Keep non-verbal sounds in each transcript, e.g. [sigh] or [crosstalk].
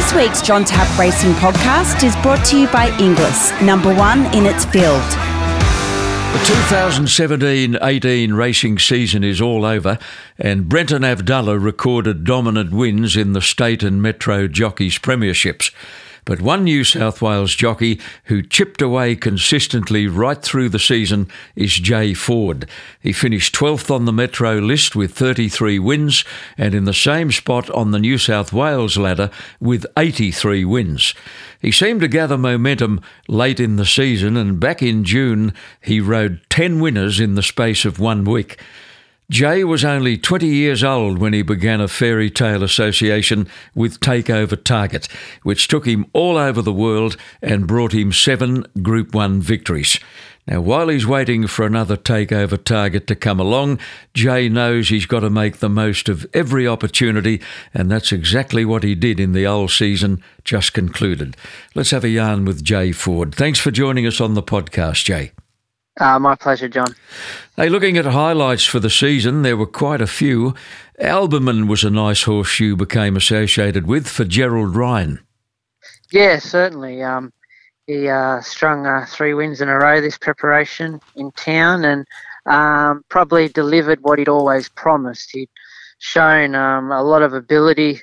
This week's John Tapp Racing podcast is brought to you by Inglis, number one in its field. The 2017 18 racing season is all over, and Brenton Avdulla recorded dominant wins in the state and metro jockeys premierships. But one New South Wales jockey who chipped away consistently right through the season is Jay Ford. He finished 12th on the Metro list with 33 wins and in the same spot on the New South Wales ladder with 83 wins. He seemed to gather momentum late in the season and back in June he rode 10 winners in the space of one week. Jay was only 20 years old when he began a fairy tale association with Takeover Target, which took him all over the world and brought him seven Group 1 victories. Now, while he's waiting for another takeover target to come along, Jay knows he's got to make the most of every opportunity, and that's exactly what he did in the old season just concluded. Let's have a yarn with Jay Ford. Thanks for joining us on the podcast, Jay. Uh, my pleasure, John. Hey, looking at highlights for the season, there were quite a few. Alberman was a nice horse you became associated with for Gerald Ryan. Yeah, certainly. Um, he uh, strung uh, three wins in a row this preparation in town and um, probably delivered what he'd always promised. He'd shown um, a lot of ability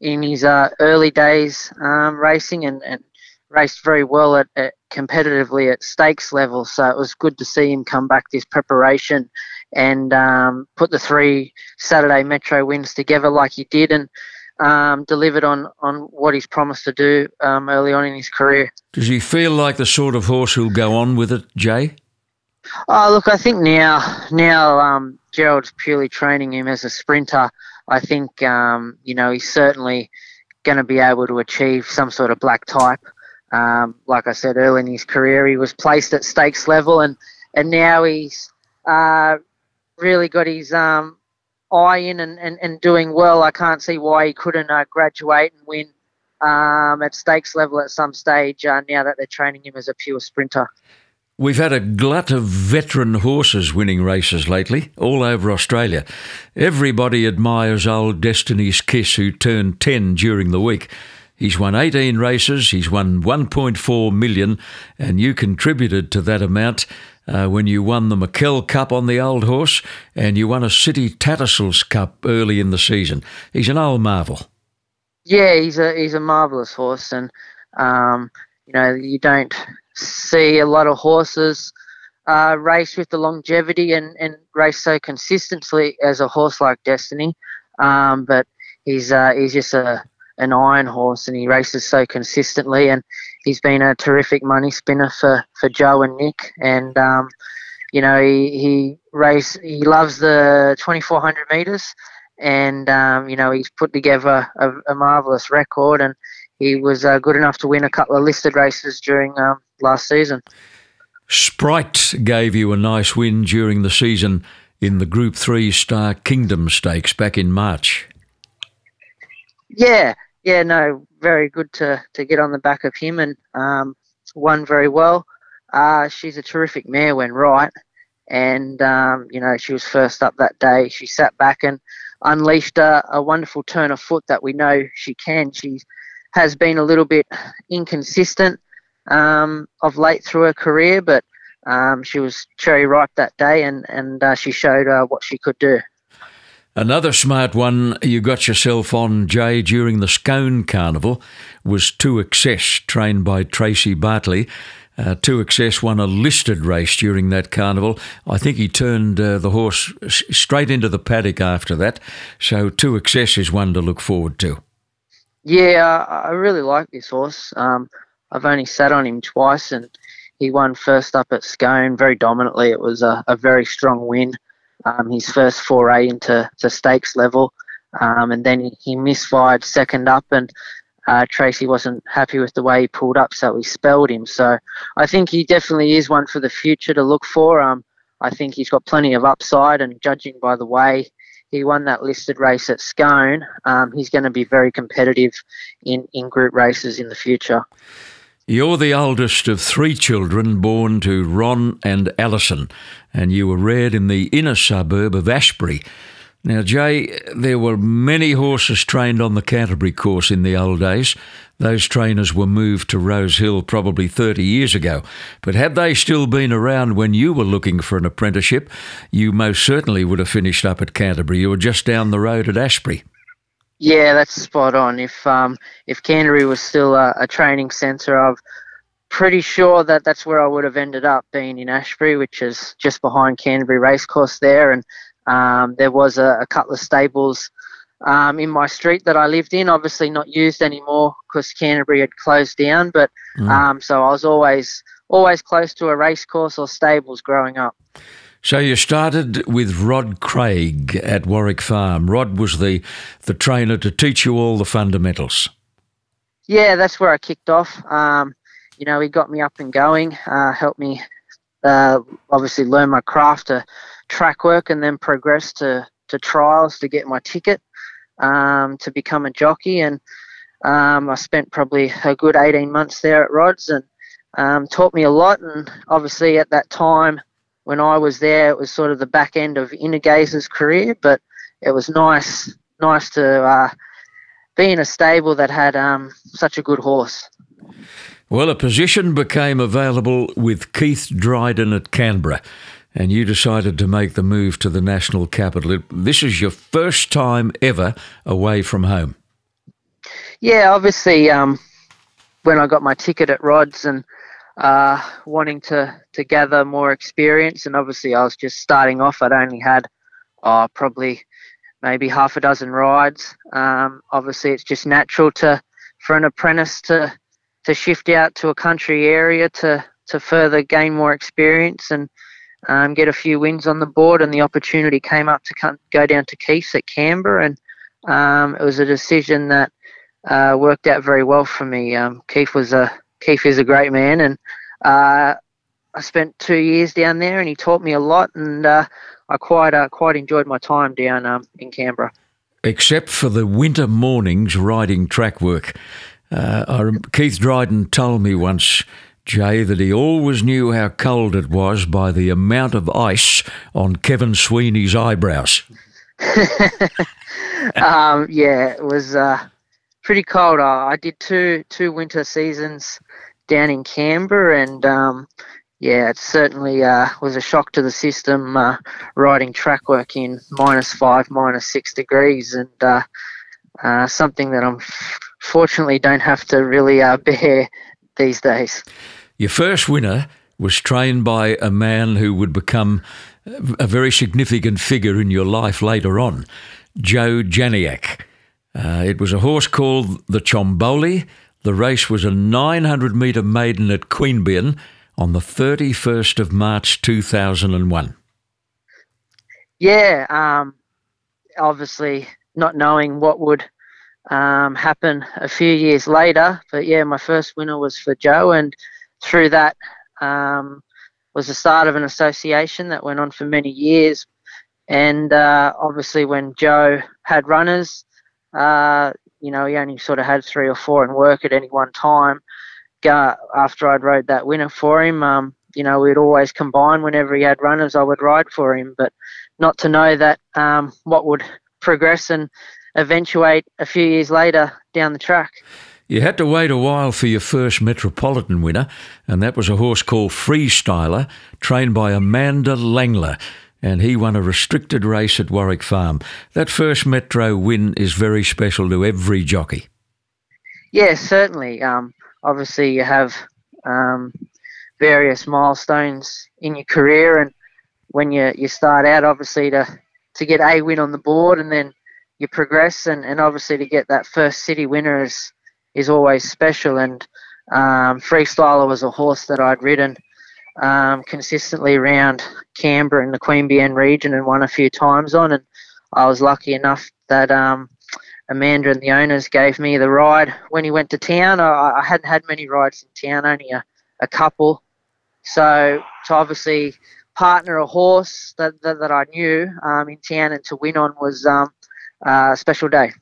in his uh, early days um, racing and, and raced very well at, at, competitively at stakes level. So it was good to see him come back this preparation and um, put the three Saturday Metro wins together like he did and um, delivered on, on what he's promised to do um, early on in his career. Does he feel like the sort of horse who'll go on with it, Jay? Oh, look, I think now now um, Gerald's purely training him as a sprinter. I think um, you know he's certainly going to be able to achieve some sort of black type. Um, like I said early in his career, he was placed at stakes level, and and now he's uh, really got his um, eye in and, and, and doing well. I can't see why he couldn't uh, graduate and win um, at stakes level at some stage. Uh, now that they're training him as a pure sprinter. We've had a glut of veteran horses winning races lately, all over Australia. Everybody admires old Destiny's Kiss, who turned 10 during the week. He's won 18 races, he's won 1.4 million, and you contributed to that amount uh, when you won the McKell Cup on the old horse and you won a City Tattersalls Cup early in the season. He's an old marvel. Yeah, he's a he's a marvelous horse, and um, you know you don't see a lot of horses uh, race with the longevity and, and race so consistently as a horse like Destiny. Um, but he's uh, he's just a an iron horse and he races so consistently and he's been a terrific money spinner for, for Joe and Nick and um, you know he, he race he loves the 2400 meters and um, you know he's put together a, a marvelous record and he was uh, good enough to win a couple of listed races during um, last season. Sprite gave you a nice win during the season in the Group 3 Star Kingdom Stakes back in March. Yeah, yeah, no, very good to, to get on the back of him and um, won very well. Uh, she's a terrific mare when right, and um, you know she was first up that day. She sat back and unleashed a, a wonderful turn of foot that we know she can. She has been a little bit inconsistent um, of late through her career, but um, she was cherry ripe that day, and and uh, she showed uh, what she could do. Another smart one you got yourself on, Jay, during the Scone Carnival was Two Excess, trained by Tracy Bartley. Uh, Two Excess won a listed race during that carnival. I think he turned uh, the horse straight into the paddock after that. So Two Excess is one to look forward to. Yeah, I really like this horse. Um, I've only sat on him twice, and he won first up at Scone very dominantly. It was a, a very strong win um, his first foray into to stakes level, um, and then he, he misfired second up, and uh, Tracy wasn't happy with the way he pulled up, so he spelled him. So I think he definitely is one for the future to look for. Um, I think he's got plenty of upside, and judging by the way he won that listed race at Scone, um, he's going to be very competitive in, in group races in the future. You're the oldest of three children born to Ron and Alison, and you were reared in the inner suburb of Ashbury. Now, Jay, there were many horses trained on the Canterbury course in the old days. Those trainers were moved to Rose Hill probably 30 years ago. But had they still been around when you were looking for an apprenticeship, you most certainly would have finished up at Canterbury. You were just down the road at Ashbury. Yeah, that's spot on. If um, if Canterbury was still a, a training centre, I'm pretty sure that that's where I would have ended up being in Ashbury, which is just behind Canterbury Racecourse there. And um, there was a, a, couple of stables um, in my street that I lived in, obviously not used anymore because Canterbury had closed down. But mm. um, so I was always always close to a racecourse or stables growing up. So you started with Rod Craig at Warwick Farm. Rod was the the trainer to teach you all the fundamentals. Yeah, that's where I kicked off. Um, you know, he got me up and going, uh, helped me uh, obviously learn my craft to track work, and then progress to to trials to get my ticket um, to become a jockey. And um, I spent probably a good 18 months there at Rods and um, taught me a lot. And obviously, at that time when I was there, it was sort of the back end of Innergazer's career, but it was nice, nice to uh, be in a stable that had um, such a good horse. Well, a position became available with Keith Dryden at Canberra, and you decided to make the move to the national capital. This is your first time ever away from home. Yeah, obviously, um, when I got my ticket at Rods and uh, wanting to, to gather more experience, and obviously I was just starting off. I'd only had uh, probably maybe half a dozen rides. Um, obviously, it's just natural to for an apprentice to to shift out to a country area to to further gain more experience and um, get a few wins on the board. And the opportunity came up to come, go down to Keith's at Canberra, and um, it was a decision that uh, worked out very well for me. Um, Keith was a Keith is a great man, and uh, I spent two years down there, and he taught me a lot, and uh, I quite uh, quite enjoyed my time down um, in Canberra. Except for the winter mornings riding track work. Uh, Keith Dryden told me once, Jay, that he always knew how cold it was by the amount of ice on Kevin Sweeney's eyebrows. [laughs] um, yeah, it was uh, pretty cold. I did two two winter seasons down in Canberra, and um, yeah, it certainly uh, was a shock to the system uh, riding track work in minus five, minus six degrees, and uh, uh something that I'm fortunately don't have to really uh, [laughs] bear these days. Your first winner was trained by a man who would become a very significant figure in your life later on, Joe Janiak. Uh, it was a horse called the Chomboli. The race was a 900 metre maiden at Queanbeyan on the 31st of March 2001. Yeah, um, obviously not knowing what would um, happen a few years later. But yeah, my first winner was for Joe, and through that um, was the start of an association that went on for many years. And uh, obviously, when Joe had runners, uh, you know, he only sort of had three or four in work at any one time. after I'd rode that winner for him, um, you know, we'd always combine whenever he had runners, I would ride for him. But not to know that um, what would progress and eventuate a few years later down the track. You had to wait a while for your first Metropolitan winner, and that was a horse called Freestyler, trained by Amanda Langler, and he won a restricted race at Warwick Farm. That first Metro win is very special to every jockey. Yes, certainly. Um, obviously, you have um, various milestones in your career, and when you, you start out, obviously to to get a win on the board, and then you progress, and, and obviously to get that first city winner is is always special. And um, Freestyler was a horse that I'd ridden um, consistently around Canberra and the Queanbeyan region and won a few times on. And I was lucky enough that um, Amanda and the owners gave me the ride when he went to town. I, I hadn't had many rides in town, only a, a couple. So to obviously partner a horse that, that, that I knew um, in town and to win on was um, uh, special day.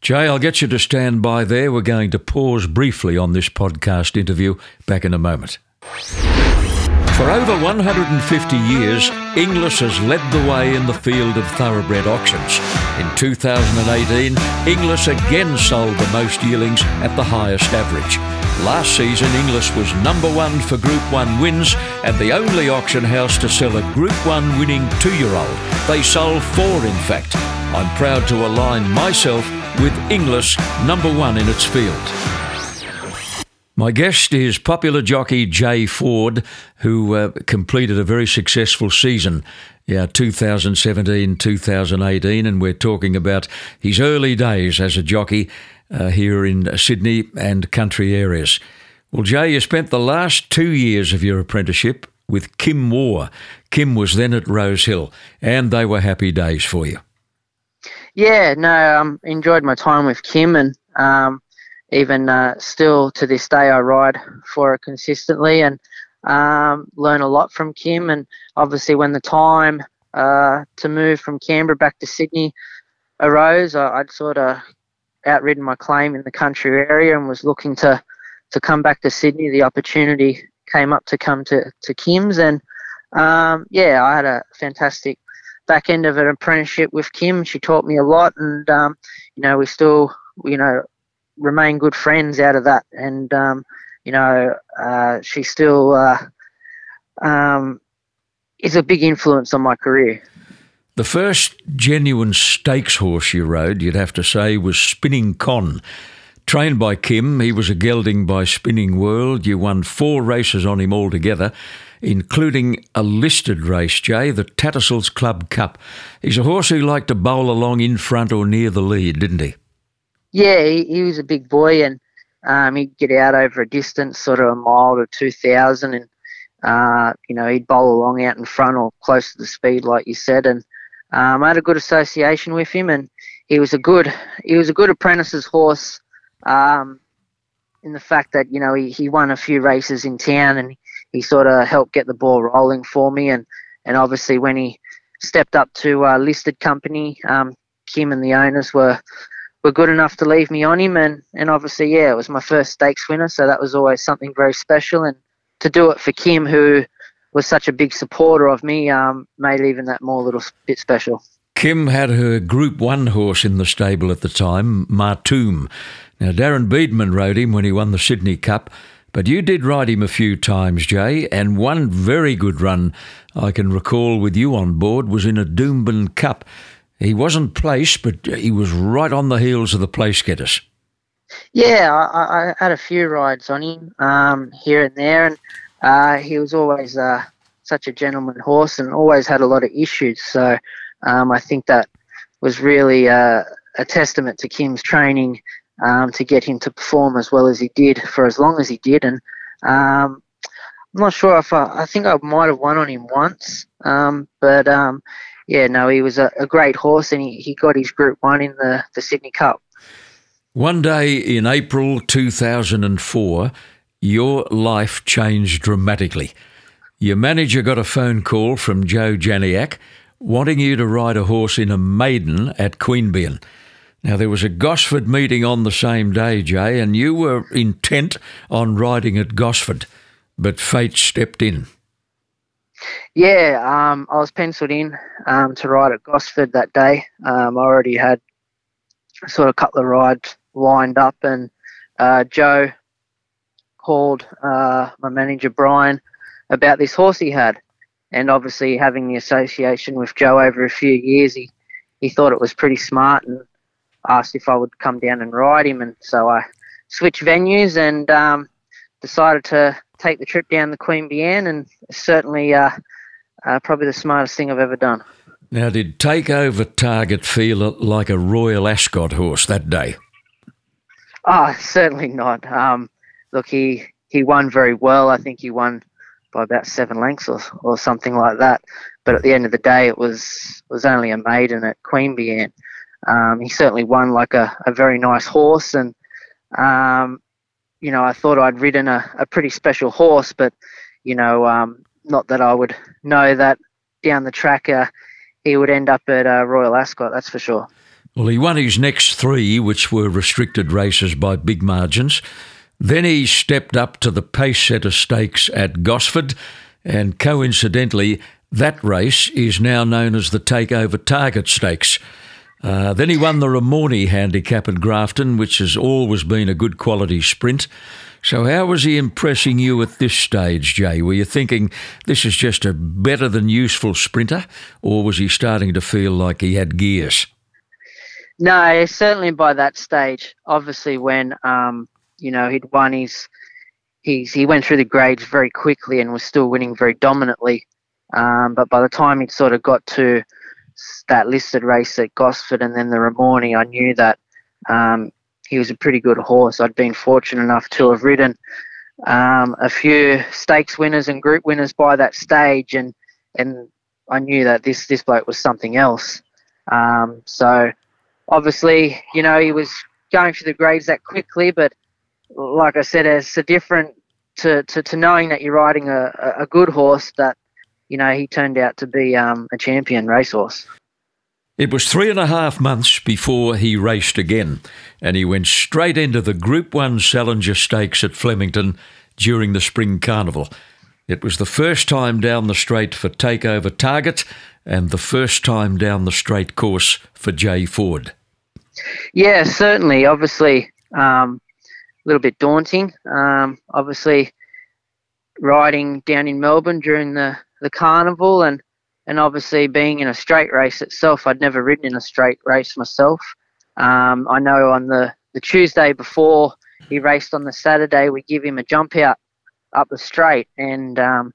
Jay, I'll get you to stand by there. We're going to pause briefly on this podcast interview. Back in a moment. For over 150 years, Inglis has led the way in the field of thoroughbred auctions. In 2018, Inglis again sold the most yearlings at the highest average. Last season, Inglis was number one for Group 1 wins and the only auction house to sell a Group 1 winning two year old. They sold four, in fact. I'm proud to align myself with Inglis number one in its field. My guest is popular jockey Jay Ford, who uh, completed a very successful season, yeah, 2017 2018, and we're talking about his early days as a jockey uh, here in Sydney and country areas. Well, Jay, you spent the last two years of your apprenticeship with Kim Moore. Kim was then at Rose Hill, and they were happy days for you. Yeah, no, um, enjoyed my time with Kim, and um, even uh, still to this day, I ride for it consistently and um, learn a lot from Kim. And obviously, when the time uh, to move from Canberra back to Sydney arose, I, would sort of outridden my claim in the country area and was looking to to come back to Sydney. The opportunity came up to come to to Kim's, and um, yeah, I had a fantastic back end of an apprenticeship with Kim. She taught me a lot, and um, you know, we still you know remain good friends out of that. And um, you know, uh, she still uh, um, is a big influence on my career. The first genuine stakes horse you rode, you'd have to say, was Spinning Con. Trained by Kim, he was a gelding by Spinning World. You won four races on him altogether, including a listed race, Jay, the Tattersalls Club Cup. He's a horse who liked to bowl along in front or near the lead, didn't he? Yeah, he, he was a big boy, and um, he'd get out over a distance, sort of a mile to two thousand, and uh, you know he'd bowl along out in front or close to the speed, like you said. And um, I had a good association with him, and he was a good he was a good apprentice's horse. Um, in the fact that you know he, he won a few races in town, and he sort of helped get the ball rolling for me, and and obviously when he stepped up to a listed company, um, Kim and the owners were were good enough to leave me on him, and and obviously, yeah, it was my first stakes winner, so that was always something very special, and to do it for Kim, who was such a big supporter of me, um, made even that more little bit special. Kim had her Group One horse in the stable at the time, Martoom. Now Darren Beadman rode him when he won the Sydney Cup. But you did ride him a few times, Jay, and one very good run I can recall with you on board was in a Doomben Cup. He wasn't placed, but he was right on the heels of the place getters. Yeah, I, I had a few rides on him um, here and there, and uh, he was always uh, such a gentleman horse and always had a lot of issues. So um, I think that was really uh, a testament to Kim's training um, to get him to perform as well as he did for as long as he did. And um, I'm not sure if I, I think I might have won on him once, um, but um, yeah, no, he was a, a great horse and he, he got his Group 1 in the, the Sydney Cup. One day in April 2004, your life changed dramatically. Your manager got a phone call from Joe Janiak wanting you to ride a horse in a maiden at Queanbeyan. Now, there was a Gosford meeting on the same day, Jay, and you were intent on riding at Gosford, but fate stepped in. Yeah, um, I was penciled in um, to ride at Gosford that day. Um, I already had sort of a couple of rides lined up, and uh, Joe called uh, my manager Brian about this horse he had, and obviously having the association with Joe over a few years, he he thought it was pretty smart and asked if I would come down and ride him, and so I switched venues and um, decided to take the trip down the Queanbeyan, and certainly uh, uh, probably the smartest thing I've ever done. Now, did Takeover Target feel like a Royal Ascot horse that day? Oh, certainly not. Um, look, he, he won very well. I think he won by about seven lengths or, or something like that. But at the end of the day, it was was only a maiden at Queanbeyan. Um, he certainly won like a, a very nice horse, and um, you know I thought I'd ridden a, a pretty special horse, but you know um, not that I would know that down the track uh, he would end up at uh, Royal Ascot, that's for sure. Well, he won his next three, which were restricted races by big margins. Then he stepped up to the pace setter stakes at Gosford, and coincidentally, That race is now known as the Takeover Target Stakes. Uh, then he won the Ramornie handicap at Grafton, which has always been a good quality sprint. So, how was he impressing you at this stage, Jay? Were you thinking this is just a better than useful sprinter, or was he starting to feel like he had gears? No, certainly by that stage. Obviously, when um, you know he'd won his, he's he went through the grades very quickly and was still winning very dominantly. Um, but by the time he'd sort of got to that listed race at Gosford and then the Ramornie, I knew that um, he was a pretty good horse. I'd been fortunate enough to have ridden um, a few stakes winners and group winners by that stage, and and I knew that this this bloke was something else. Um, so obviously, you know, he was going through the grades that quickly, but like I said, it's a different to, to, to knowing that you're riding a, a good horse that you know, he turned out to be um, a champion racehorse. It was three and a half months before he raced again, and he went straight into the Group 1 Salinger Stakes at Flemington during the Spring Carnival. It was the first time down the straight for Takeover Target and the first time down the straight course for Jay Ford. Yeah, certainly. Obviously, um, a little bit daunting. Um, obviously, riding down in Melbourne during the the carnival and and obviously being in a straight race itself, I'd never ridden in a straight race myself. Um, I know on the, the Tuesday before he raced on the Saturday, we give him a jump out up the straight, and um,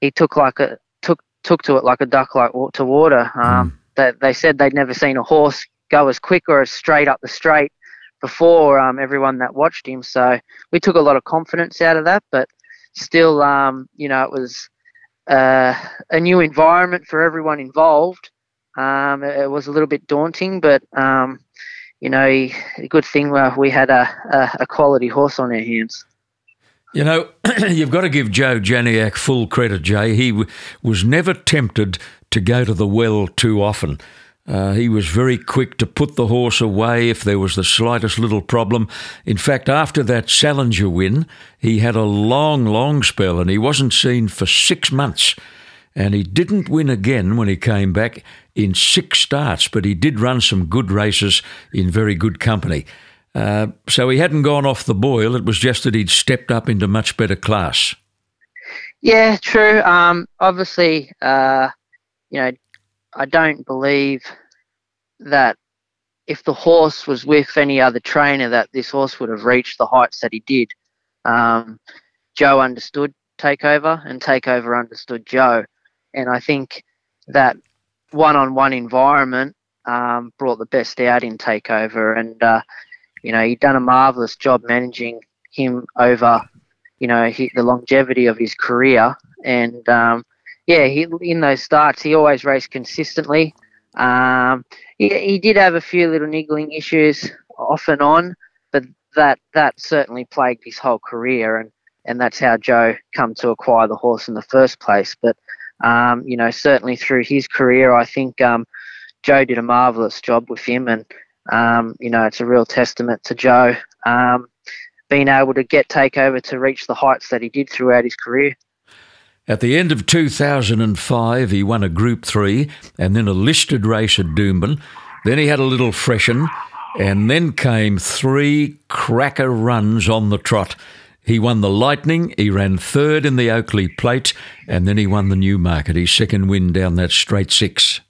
he took like a took took to it like a duck like to water. Um, mm. they, they said they'd never seen a horse go as quick or as straight up the straight before um, everyone that watched him. So we took a lot of confidence out of that, but still, um, you know, it was uh, a new environment for everyone involved. Um, it, it, was a little bit daunting, but um, you know, a good thing we had a, a, a, quality horse on our hands. You know, [clears throat] you've got to give Joe Janiak full credit, Jay. He w- was never tempted to go to the well too often. Uh, he was very quick to put the horse away if there was the slightest little problem. In fact, after that Salinger win, he had a long, long spell and he wasn't seen for six months. And he didn't win again when he came back in six starts, but he did run some good races in very good company. Uh, so he hadn't gone off the boil, it was just that he'd stepped up into much better class. Yeah, true. Um, obviously, uh, you know, I don't believe that if the horse was with any other trainer, that this horse would have reached the heights that he did. Um, Joe understood takeover, and takeover understood Joe, and I think that one-on-one environment um, brought the best out in takeover, and uh, you know he'd done a marvelous job managing him over, you know, he, the longevity of his career, and um, yeah, he, in those starts, he always raced consistently. Um, he, he did have a few little niggling issues off and on, but that that certainly plagued his whole career, and, and that's how Joe come to acquire the horse in the first place. But um, you know, certainly through his career, I think um, Joe did a marvelous job with him, and um, you know, it's a real testament to Joe um, being able to get takeover to reach the heights that he did throughout his career. At the end of 2005, he won a Group 3 and then a listed race at Doomben. Then he had a little freshen, and then came three cracker runs on the trot. He won the Lightning, he ran third in the Oakley Plate, and then he won the Newmarket, his second win down that straight six.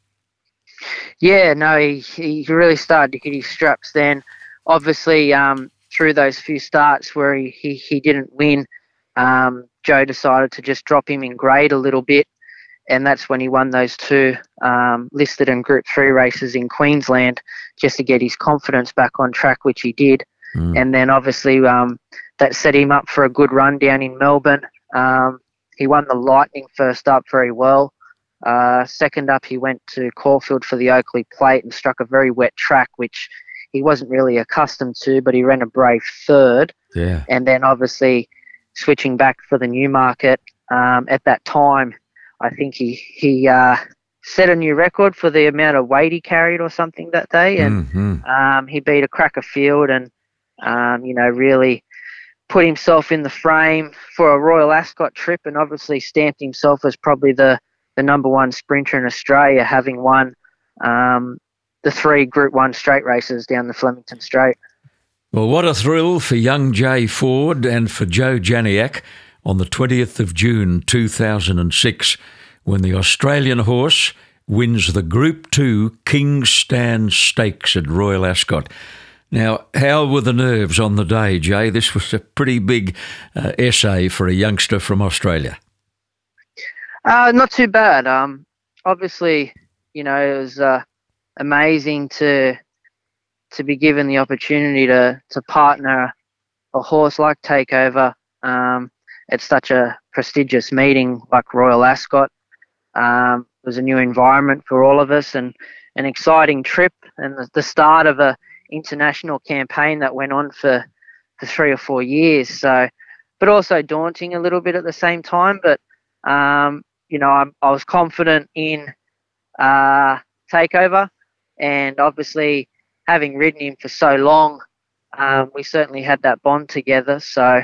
Yeah, no, he, he really started to get his straps then. Obviously, um, through those few starts where he, he, he didn't win, um, Joe decided to just drop him in grade a little bit, and that's when he won those two um, listed and Group Three races in Queensland, just to get his confidence back on track, which he did. Mm. And then obviously um, that set him up for a good run down in Melbourne. Um, he won the Lightning first up very well. Uh, second up, he went to Caulfield for the Oakley Plate and struck a very wet track, which he wasn't really accustomed to, but he ran a brave third. Yeah. And then obviously switching back for the Newmarket. Um, at that time, I think he he uh, set a new record for the amount of weight he carried or something that day, and mm-hmm. um, he beat a cracker field and um, you know really put himself in the frame for a Royal Ascot trip, and obviously stamped himself as probably the the number one sprinter in Australia, having won um, the three Group One straight races down the Flemington Straight. Well, what a thrill for young Jay Ford and for Joe Janiak on the 20th of June 2006 when the Australian horse wins the Group 2 King's Stand Stakes at Royal Ascot. Now, how were the nerves on the day, Jay? This was a pretty big uh, essay for a youngster from Australia. Uh, not too bad. Um, obviously, you know, it was uh, amazing to to be given the opportunity to to partner a horse like Takeover um, at such a prestigious meeting like Royal Ascot. Um, it was a new environment for all of us and an exciting trip and the, the start of a international campaign that went on for, for three or four years. So, but also daunting a little bit at the same time. But um, you know, I, I, was confident in uh, takeover, and obviously having ridden him for so long, um, we certainly had that bond together. So.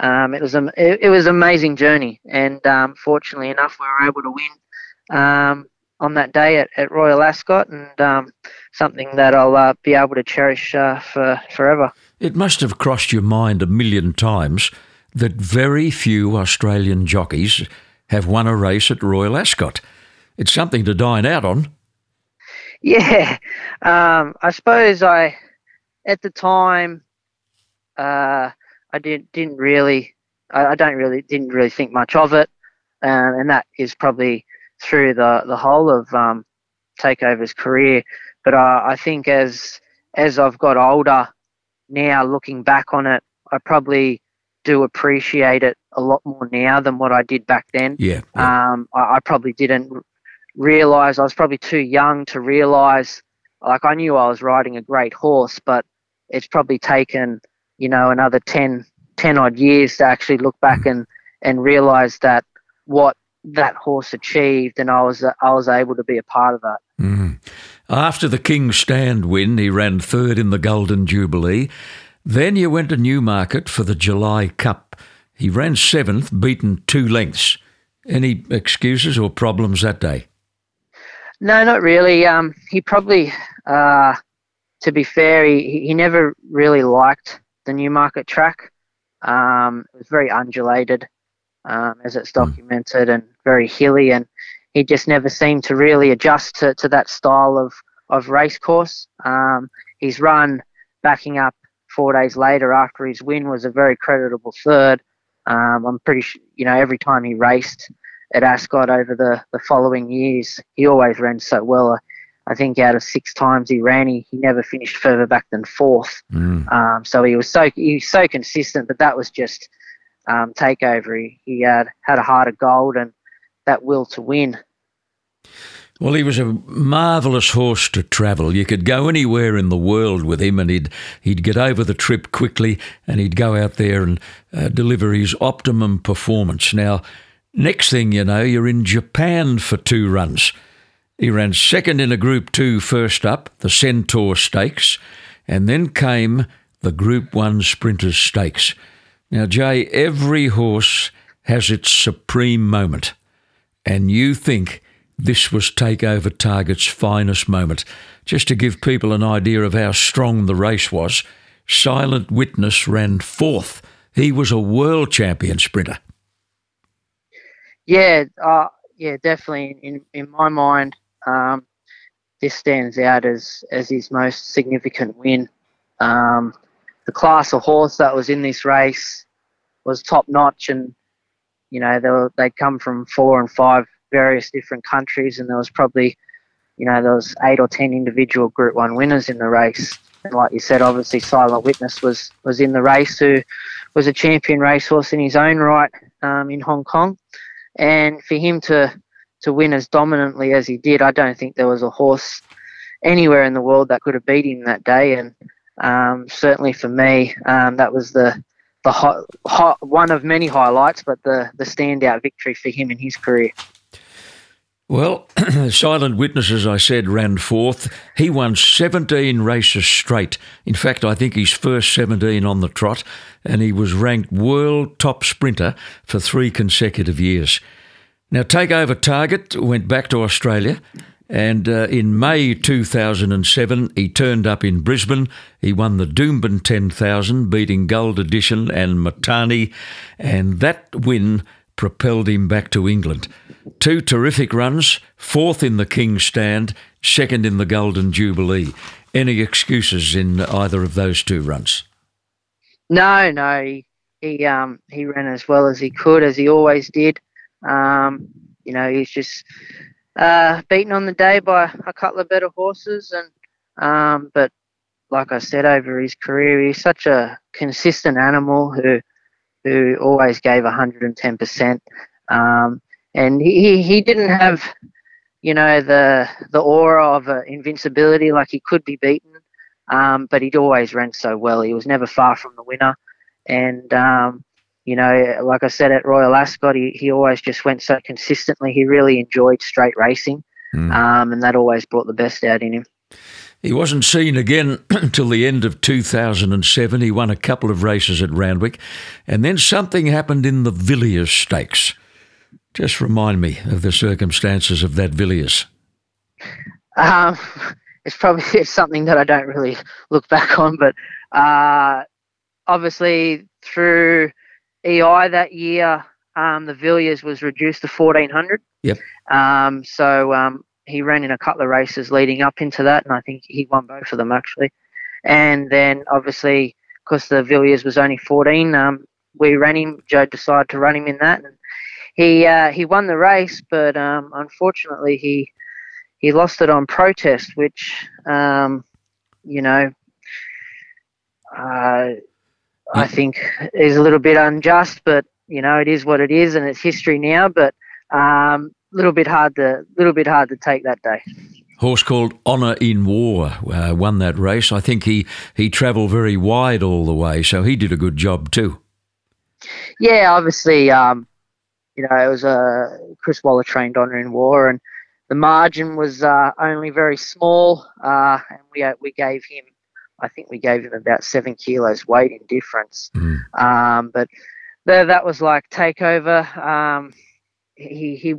Um, it was a it, it, was an amazing journey, and um, fortunately enough, we were able to win um, on that day at, at Royal Ascot, and um, something that I'll uh, be able to cherish uh, for forever. It must have crossed your mind a million times that very few Australian jockeys have won a race at Royal Ascot. It's something to dine out on. Yeah, um, I suppose I, at the time, uh, I didn't didn't really, I, I, don't really, didn't really think much of it, um, and that is probably through the the whole of um, Takeover's career. But uh, I think as as I've got older now, looking back on it, I probably do appreciate it a lot more now than what I did back then. Yeah. yeah. Um, I, I, probably didn't realize I was probably too young to realize. Like I knew I was riding a great horse, but it's probably taken you know another 10, 10 odd years to actually look back and and realize that what that horse achieved, and I was I was able to be a part of that. Mm. After the King's Stand win, he ran third in the Golden Jubilee. Then you went to Newmarket for the July Cup. He ran seventh, beaten two lengths. Any excuses or problems that day? No, not really. Um, he probably, uh, to be fair, he, he never really liked the Newmarket track. Um, it was very undulated um, as it's hmm. documented, and very hilly. And he just never seemed to really adjust to, to that style of, of race course. Um, his run backing up four days later after his win was a very creditable third. Um, I'm pretty sure, you know, every time he raced at Ascot over the, the following years, he always ran so well. I think out of six times he ran, he, he never finished further back than fourth. Mm. Um, so he was so he was so consistent, but that was just um, takeover. He, he had, had a heart of gold and that will to win. Well, he was a marvellous horse to travel. You could go anywhere in the world with him, and he'd he'd get over the trip quickly, and he'd go out there and uh, deliver his optimum performance. Now, next thing you know, you're in Japan for two runs. He ran second in a Group Two first up, the Centaur Stakes, and then came the Group One Sprinters Stakes. Now, Jay, every horse has its supreme moment, and you think this was Takeover Target's finest moment. Just to give people an idea of how strong the race was, Silent Witness ran fourth. He was a world champion sprinter. Yeah, uh, yeah, definitely. In in my mind, um, this stands out as as his most significant win. Um, the class of horse that was in this race was top notch, and you know they were, they'd come from four and five various different countries, and there was probably you know there was eight or ten individual Group One winners in the race. And like you said, obviously Silent Witness was was in the race, who was a champion racehorse in his own right um, in Hong Kong, and for him to to win as dominantly as he did, I don't think there was a horse anywhere in the world that could have beat him that day. And um, certainly for me, um, that was the the hot, hot, one of many highlights, but the the standout victory for him in his career. Well, [clears throat] Silent Witness, as I said, ran fourth. He won 17 races straight. In fact, I think his first 17 on the trot, and he was ranked world top sprinter for three consecutive years. Now, Takeover Target went back to Australia, and uh, in May 2007, he turned up in Brisbane. He won the Doomben 10,000, beating Gold Edition and Matani, and that win propelled him back to England. Two terrific runs, fourth in the King's Stand, second in the Golden Jubilee. Any excuses in either of those two runs? No, no. He, he um he ran as well as he could, as he always did. Um, you know, he's just uh, beaten on the day by a couple of better horses, and um, but like I said, over his career, he's such a consistent animal who who always gave 110%. Um, and he, he didn't have, you know, the the aura of uh, invincibility like he could be beaten, um, but he'd always ran so well. He was never far from the winner, and um, you know, like I said at Royal Ascot, he, he always just went so consistently. He really enjoyed straight racing, mm. um, and that always brought the best out in him. He wasn't seen again [clears throat] until the end of 2007. He won a couple of races at Randwick, and then something happened in the Villiers Stakes. Just remind me of the circumstances of that Villiers. Um, [laughs] it's probably [laughs] it's something that I don't really look back [laughs] on, but uh, obviously through EI that year, um, the Villiers was reduced to 1400. Yep. Um, so um, he ran in a couple of races leading up into that, and I think he won both of them actually. And then obviously, because the Villiers was only 14, um, we ran him. Joe decided to run him in that, and he uh, he won the race, but um, unfortunately he he lost it on protest, which um, you know. Uh, I think is a little bit unjust, but you know it is what it is, and it's history now. But um, little bit hard to little bit hard to take that day. Horse called Honour in War uh, won that race. I think he he travelled very wide all the way, so he did a good job too. Yeah, obviously, um, you know, it was a Chris Waller trained Honour in War, and the margin was uh, only very small, uh, and we uh, we gave him I think we gave him about seven kilos weight in difference. Mm. Um, but there, that was like takeover. Um, he, he,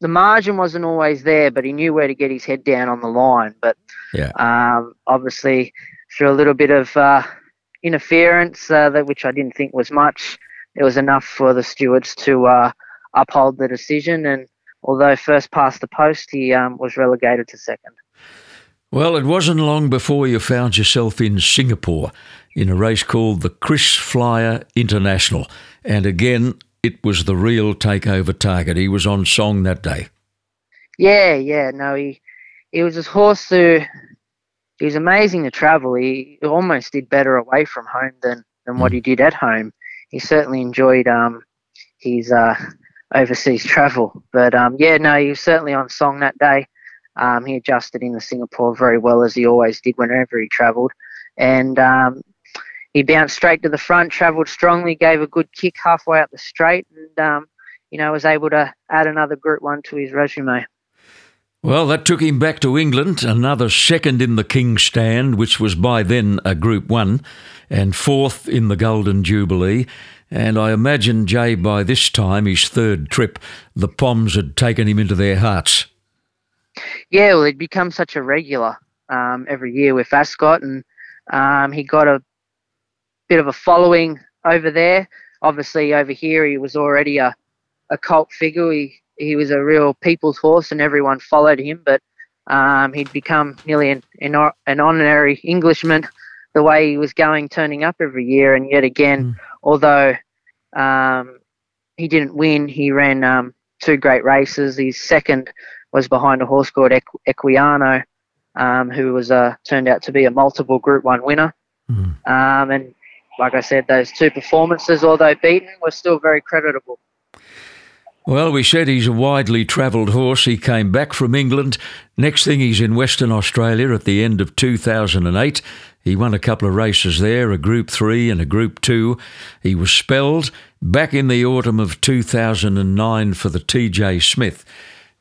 the margin wasn't always there, but he knew where to get his head down on the line. But yeah. um, obviously, through a little bit of uh, interference, uh, that which I didn't think was much, it was enough for the stewards to uh, uphold the decision. And although first past the post, he um, was relegated to second. Well, it wasn't long before you found yourself in Singapore in a race called the KrisFlyer International. And again, it was the real takeover target. He was on song that day. Yeah, yeah. No, he he was his horse who he was amazing to travel. He almost did better away from home than, than what mm. he did at home. He certainly enjoyed um, his uh, overseas travel. But um, yeah, no, he was certainly on song that day. Um, he adjusted in the Singapore very well as he always did whenever he travelled, and um, he bounced straight to the front, travelled strongly, gave a good kick halfway up the straight, and um, you know was able to add another Group One to his resume. Well, that took him back to England, another second in the King's Stand, which was by then a Group One, and fourth in the Golden Jubilee. And I imagine, Jay, by this time, his third trip, the Poms had taken him into their hearts. Yeah, well, he'd become such a regular um, every year with Ascot, and um, he got a bit of a following over there. Obviously, over here, he was already a, a cult figure. He, he was a real people's horse, and everyone followed him. But um, he'd become nearly an, an, an, honorary Englishman the way he was going, turning up every year. And yet again, mm. although um, he didn't win, he ran um, two great races. His second was behind a horse called Equ- Equiano, um, who was uh, turned out to be a multiple Group One winner. Mm. Um, and like I said, those two performances, although beaten, were still very creditable. Well, we said he's a widely travelled horse. He came back from England. Next thing, he's in Western Australia at the end of 2008. He won a couple of races there, a Group 3 and a Group 2. He was spelled back in the autumn of 2009 for the TJ Smith.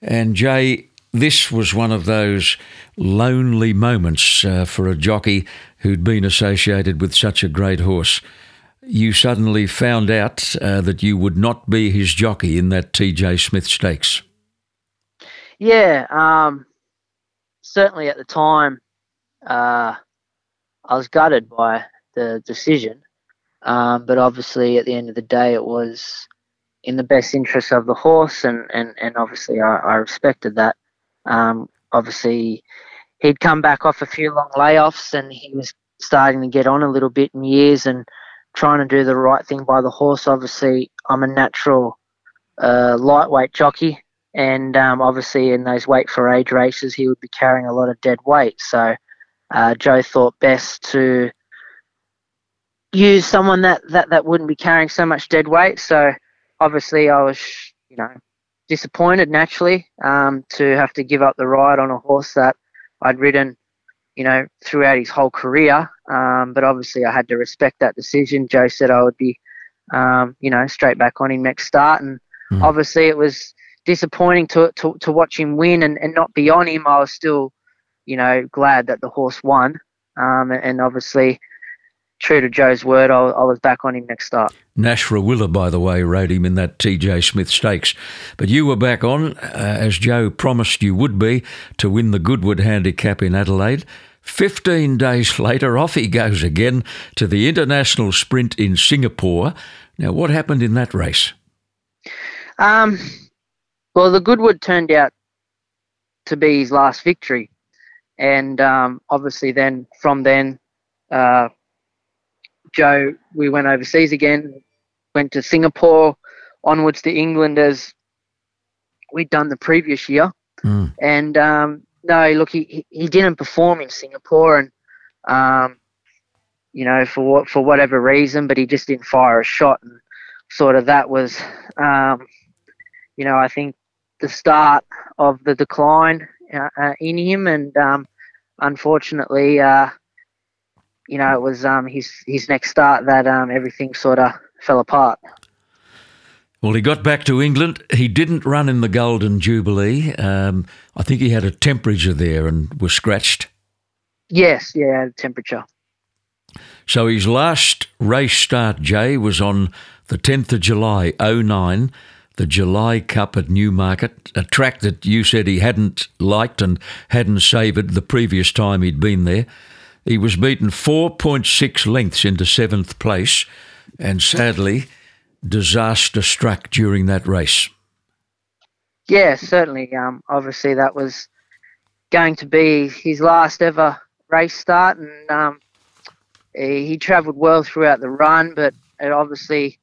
And Jay, this was one of those lonely moments uh, for a jockey who'd been associated with such a great horse. you suddenly found out uh, that you would not be his jockey in that TJ Smith Stakes. Yeah, um, certainly at the time, uh, I was gutted by the decision. Um, but obviously, at the end of the day, it was in the best interest of the horse, and, and, and obviously, I, I respected that. Um, obviously, he'd come back off a few long layoffs, and he was starting to get on a little bit in years and trying to do the right thing by the horse. Obviously, I'm a natural uh, lightweight jockey, and um, obviously, in those weight for age races, he would be carrying a lot of dead weight. So, uh, Joe thought best to use someone that, that, that wouldn't be carrying so much dead weight. So obviously I was, you know, disappointed naturally um, to have to give up the ride on a horse that I'd ridden, you know, throughout his whole career. Um, but obviously I had to respect that decision. Joe said I would be, um, you know, straight back on him next start. And mm. obviously it was disappointing to, to, to watch him win and, and not be on him. I was still, you know, glad that the horse won. Um, and obviously true to Joe's word, I, I was back on him next start. Nash Rawiller, by the way, rode him in that TJ Smith Stakes. But you were back on, uh, as Joe promised you would be, to win the Goodwood Handicap in Adelaide. 15 days later, off he goes again to the International Sprint in Singapore. Now, what happened in that race? Um, well, the Goodwood turned out to be his last victory. And um, obviously, then from then, uh, Joe, we went overseas again, went to Singapore, onwards to England as we'd done the previous year. Mm. And um, no, look, he, he didn't perform in Singapore, and um, you know for for whatever reason, but he just didn't fire a shot, and sort of that was, um, you know, I think the start of the decline uh, uh, in him, and um, unfortunately, uh, you know, it was um, his his next start that um, everything sort of fell apart. Well, he got back to England. He didn't run in the Golden Jubilee. Um, I think he had a temperature there and was scratched. Yes, yeah, temperature. So his last race start, Jay, was on the 10th of July, 09, the July Cup at Newmarket, a track that you said he hadn't liked and hadn't savoured the previous time he'd been there. He was beaten 4.6 lengths into seventh place, and sadly, disaster struck during that race. Yeah, certainly. Um, obviously, that was going to be his last ever race start, and um, he, he travelled well throughout the run. But obviously,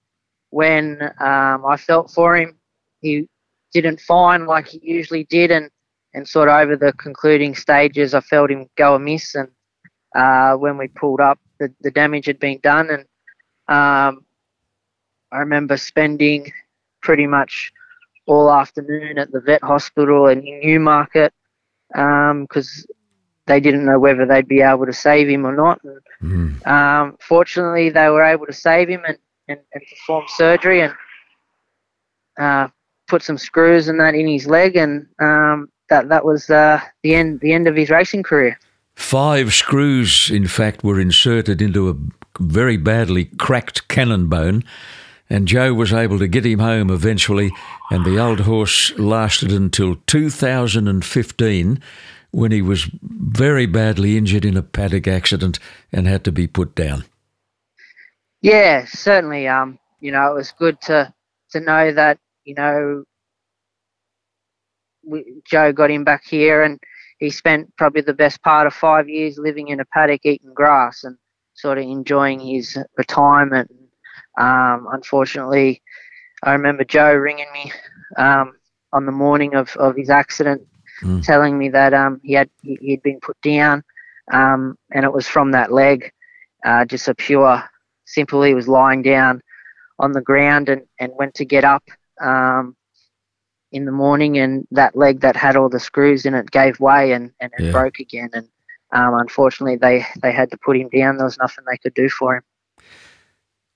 when um, I felt for him, he didn't find like he usually did, and and sort of over the concluding stages, I felt him go amiss, and uh, when we pulled up, the, the damage had been done, and um, I remember spending pretty much all afternoon at the vet hospital in Newmarket because um, they didn't know whether they'd be able to save him or not. And, mm. um, fortunately, they were able to save him and, and, and perform surgery and uh, put some screws and that in his leg, and um, that that was uh, the end the end of his racing career. Five screws, in fact, were inserted into a very badly cracked cannon bone, and Joe was able to get him home eventually, and the old horse lasted until 2015 when he was very badly injured in a paddock accident and had to be put down. Yeah, certainly. Um, you know, it was good to to know that you know we, Joe got him back here and he spent probably the best part of five years living in a paddock eating grass and sort of enjoying his retirement. Um, unfortunately, I remember Joe ringing me um, on the morning of, of his accident, mm. telling me that um, he had he, had been put down, um, and it was from that leg, uh, just a pure, simple. He was lying down on the ground and, and went to get up. Um, in the morning, and that leg that had all the screws in it gave way and, and it yeah. broke again. And um, unfortunately, they, they had to put him down. There was nothing they could do for him.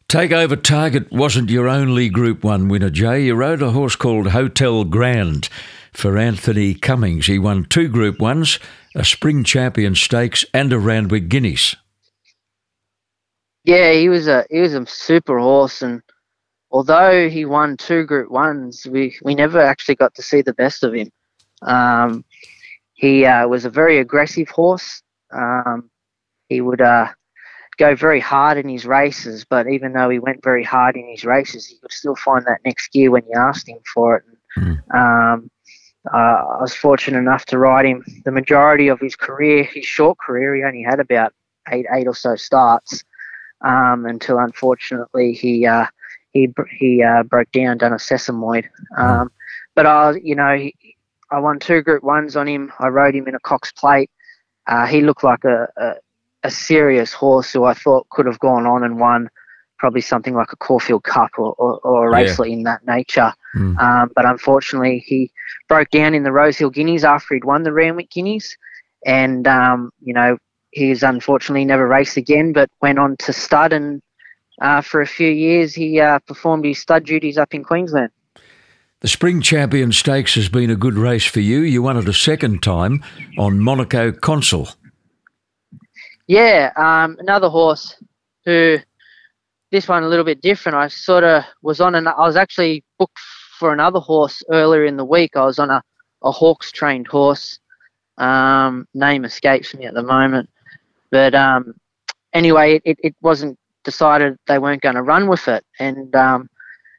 Takeover Target wasn't your only Group 1 winner, Jay. You rode a horse called Hotel Grand for Anthony Cummings. He won two Group 1s, a Spring Champion Stakes, and a Randwick Guineas. Yeah, he was a he was a super horse, and although he won two Group Ones, we we never actually got to see the best of him. Um, he uh, was a very aggressive horse. Um, he would uh, go very hard in his races, but even though he went very hard in his races, he could still find that next gear when you asked him for it. And, mm. um, uh, I was fortunate enough to ride him the majority of his career, his short career. He only had about eight, eight or so starts um, until unfortunately he uh, he he uh, broke down, done a sesamoid. Um, but I, you know, he, I won two Group Ones on him. I rode him in a Cox Plate. Uh, he looked like a, a, a serious horse who I thought could have gone on and won probably something like a Caulfield Cup or, or, or a race yeah. in that nature. Mm. Um, but unfortunately, he broke down in the Rosehill Guineas after he'd won the Randwick Guineas. And, um, you know, he's unfortunately never raced again, but went on to stud. And uh, for a few years, he uh, performed his stud duties up in Queensland. The Spring Champion Stakes has been a good race for you. You won it a second time on Monaco Consul. Yeah, um, another horse who this one a little bit different. I sort of was on an. I was actually booked for another horse earlier in the week. I was on a, a Hawkes trained horse. Um, name escapes me at the moment, but um, anyway, it, it wasn't decided they weren't going to run with it, and um,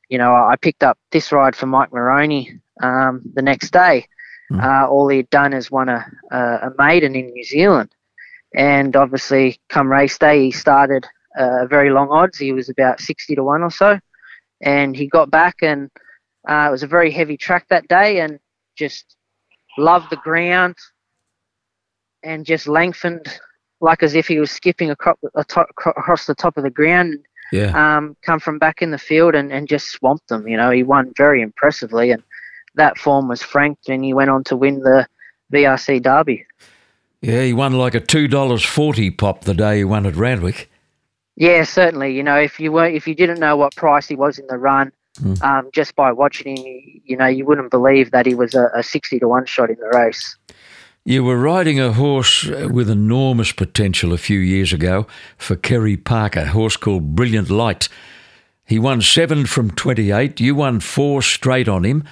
you know I picked up this ride for Mike Moroney um, the next day. Mm. Uh, all he'd done is won a, a, a maiden in New Zealand, and obviously come race day he started uh, very long odds. He was about 60 to 1 or so. And he got back, and uh, it was a very heavy track that day, and just loved the ground and just lengthened like as if he was skipping across, the top of the ground. Yeah. Um, come from back in the field and, and just swamped them. You know, he won very impressively, and that form was franked, and he went on to win the VRC Derby. Yeah, he won like a two dollars forty pop the day he won at Randwick. Yeah, certainly. You know, if you weren't, if you didn't know what price he was in the run, mm. um, just by watching him, you know, you wouldn't believe that he was a, a sixty to one shot in the race. You were riding a horse with enormous potential a few years ago for Kerry Parker, a horse called Brilliant Light. He won seven from 28. You won four straight on him.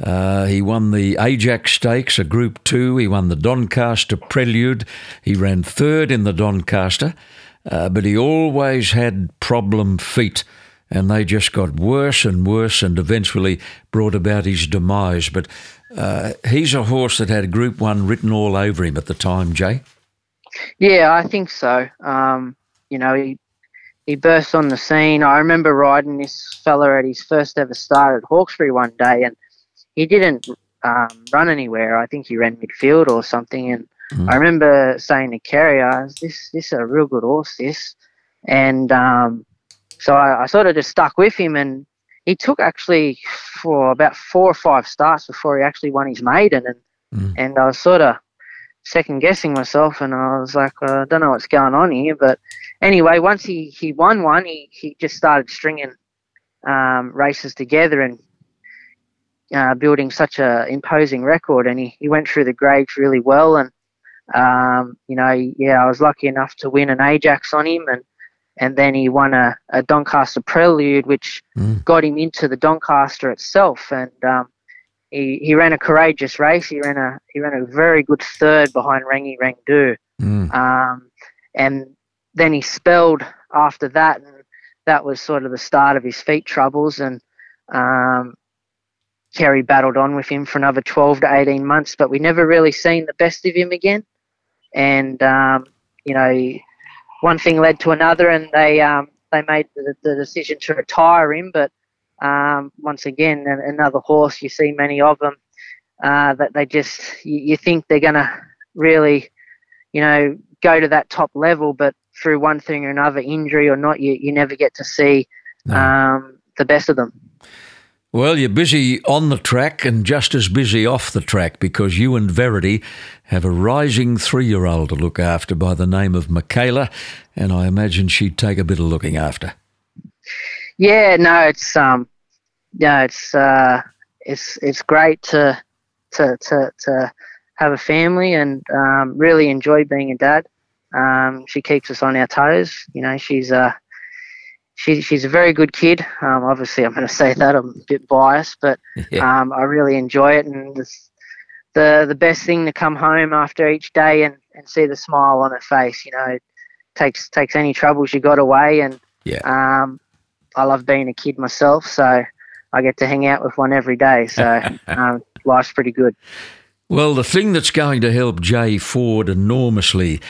Uh, he won the Ajax Stakes, a Group 2. He won the Doncaster Prelude. He ran third in the Doncaster. Uh, but he always had problem feet, and they just got worse and worse, and eventually brought about his demise. But uh, he's a horse that had Group One written all over him at the time, Jay. Yeah, I think so. Um, you know, he he burst on the scene. I remember riding this fella at his first ever start at Hawkesbury one day, and he didn't um, run anywhere. I think he ran midfield or something, and Mm. I remember saying to Kerry, oh, "This this is a real good horse, this," and um, so I, I, sort of just stuck with him, and he took actually for about four or five starts before he actually won his maiden, and mm. and I was sort of second guessing myself, and I was like, well, I don't know what's going on here, but anyway, once he he won one, he he just started stringing um, races together and uh, building such a imposing record, and he, he went through the grades really well, and um, you know, yeah, I was lucky enough to win an Ajax on him, and and then he won a, a Doncaster Prelude, which mm. got him into the Doncaster itself. And um, he he ran a courageous race. He ran a he ran a very good third behind Rangirangdoo. Mm. Um, and then he spelled after that, and that was sort of the start of his feet troubles. And um, Kerry battled on with him for another 12 to 18 months, but we never really seen the best of him again and um, you know, one thing led to another, and they um, they made the, the, decision to retire him. But um, once again, another horse. You see many of them uh, that they just you, you think they're going to really, you know, go to that top level, but through one thing or another, injury or not, you, you never get to see no. um, the best of them. Well, you're busy on the track and just as busy off the track because you and Verity have a rising three year old to look after by the name of Michaela, and I imagine she'd take a bit of looking after. Yeah, no, it's um, yeah, it's uh, it's it's great to to to to have a family and um, really enjoy being a dad. Um, she keeps us on our toes. You know, she's uh, she, she's a very good kid. Um, obviously, I'm going [laughs] to say that I'm a bit biased, but [laughs] yeah. um, I really enjoy it, and it's the the best thing to come home after each day and, and see the smile on her face. You know, takes takes any troubles you got away, and yeah. Um, I love being a kid myself, so I get to hang out with one every day. So [laughs] um, life's pretty good. Well, the thing that's going to help Jay Ford enormously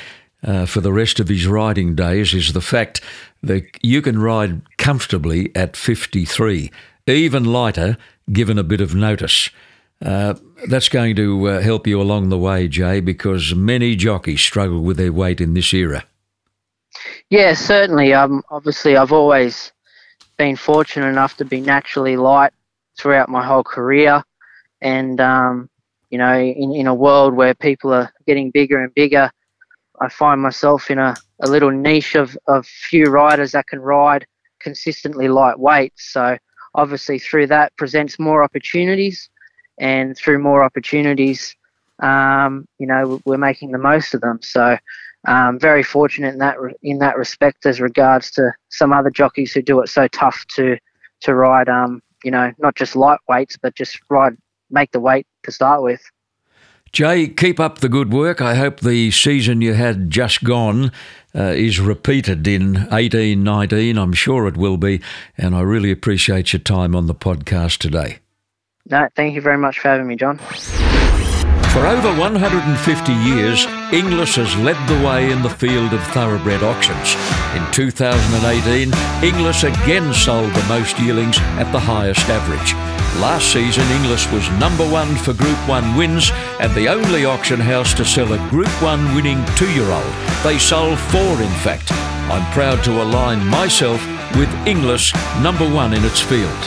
uh, for the rest of his riding days is the fact that you can ride comfortably at 53, even lighter given a bit of notice. Uh, that's going to uh, help you along the way, Jay, because many jockeys struggle with their weight in this era. Yeah, certainly. Um, obviously, I've always been fortunate enough to be naturally light throughout my whole career, and um, you know, in, in a world where people are getting bigger and bigger, I find myself in a, a little niche of, of few riders that can ride consistently lightweight. So obviously through that presents more opportunities and through more opportunities, um, you know, we're making the most of them. So um, very fortunate in that in that respect as regards to some other jockeys who do it so tough to to ride. Um, you know, not just lightweights, but just ride make the weight to start with. Jay, keep up the good work. I hope the season you had just gone uh, is repeated in 18 19. I'm sure it will be. And I really appreciate your time on the podcast today. No, thank you very much for having me, John. For over 150 years, Inglis has led the way in the field of thoroughbred auctions. In 2018, Inglis again sold the most yearlings at the highest average. Last season, Inglis was number one for Group 1 wins and the only auction house to sell a Group 1 winning two year old. They sold four, in fact. I'm proud to align myself with Inglis, number one in its field.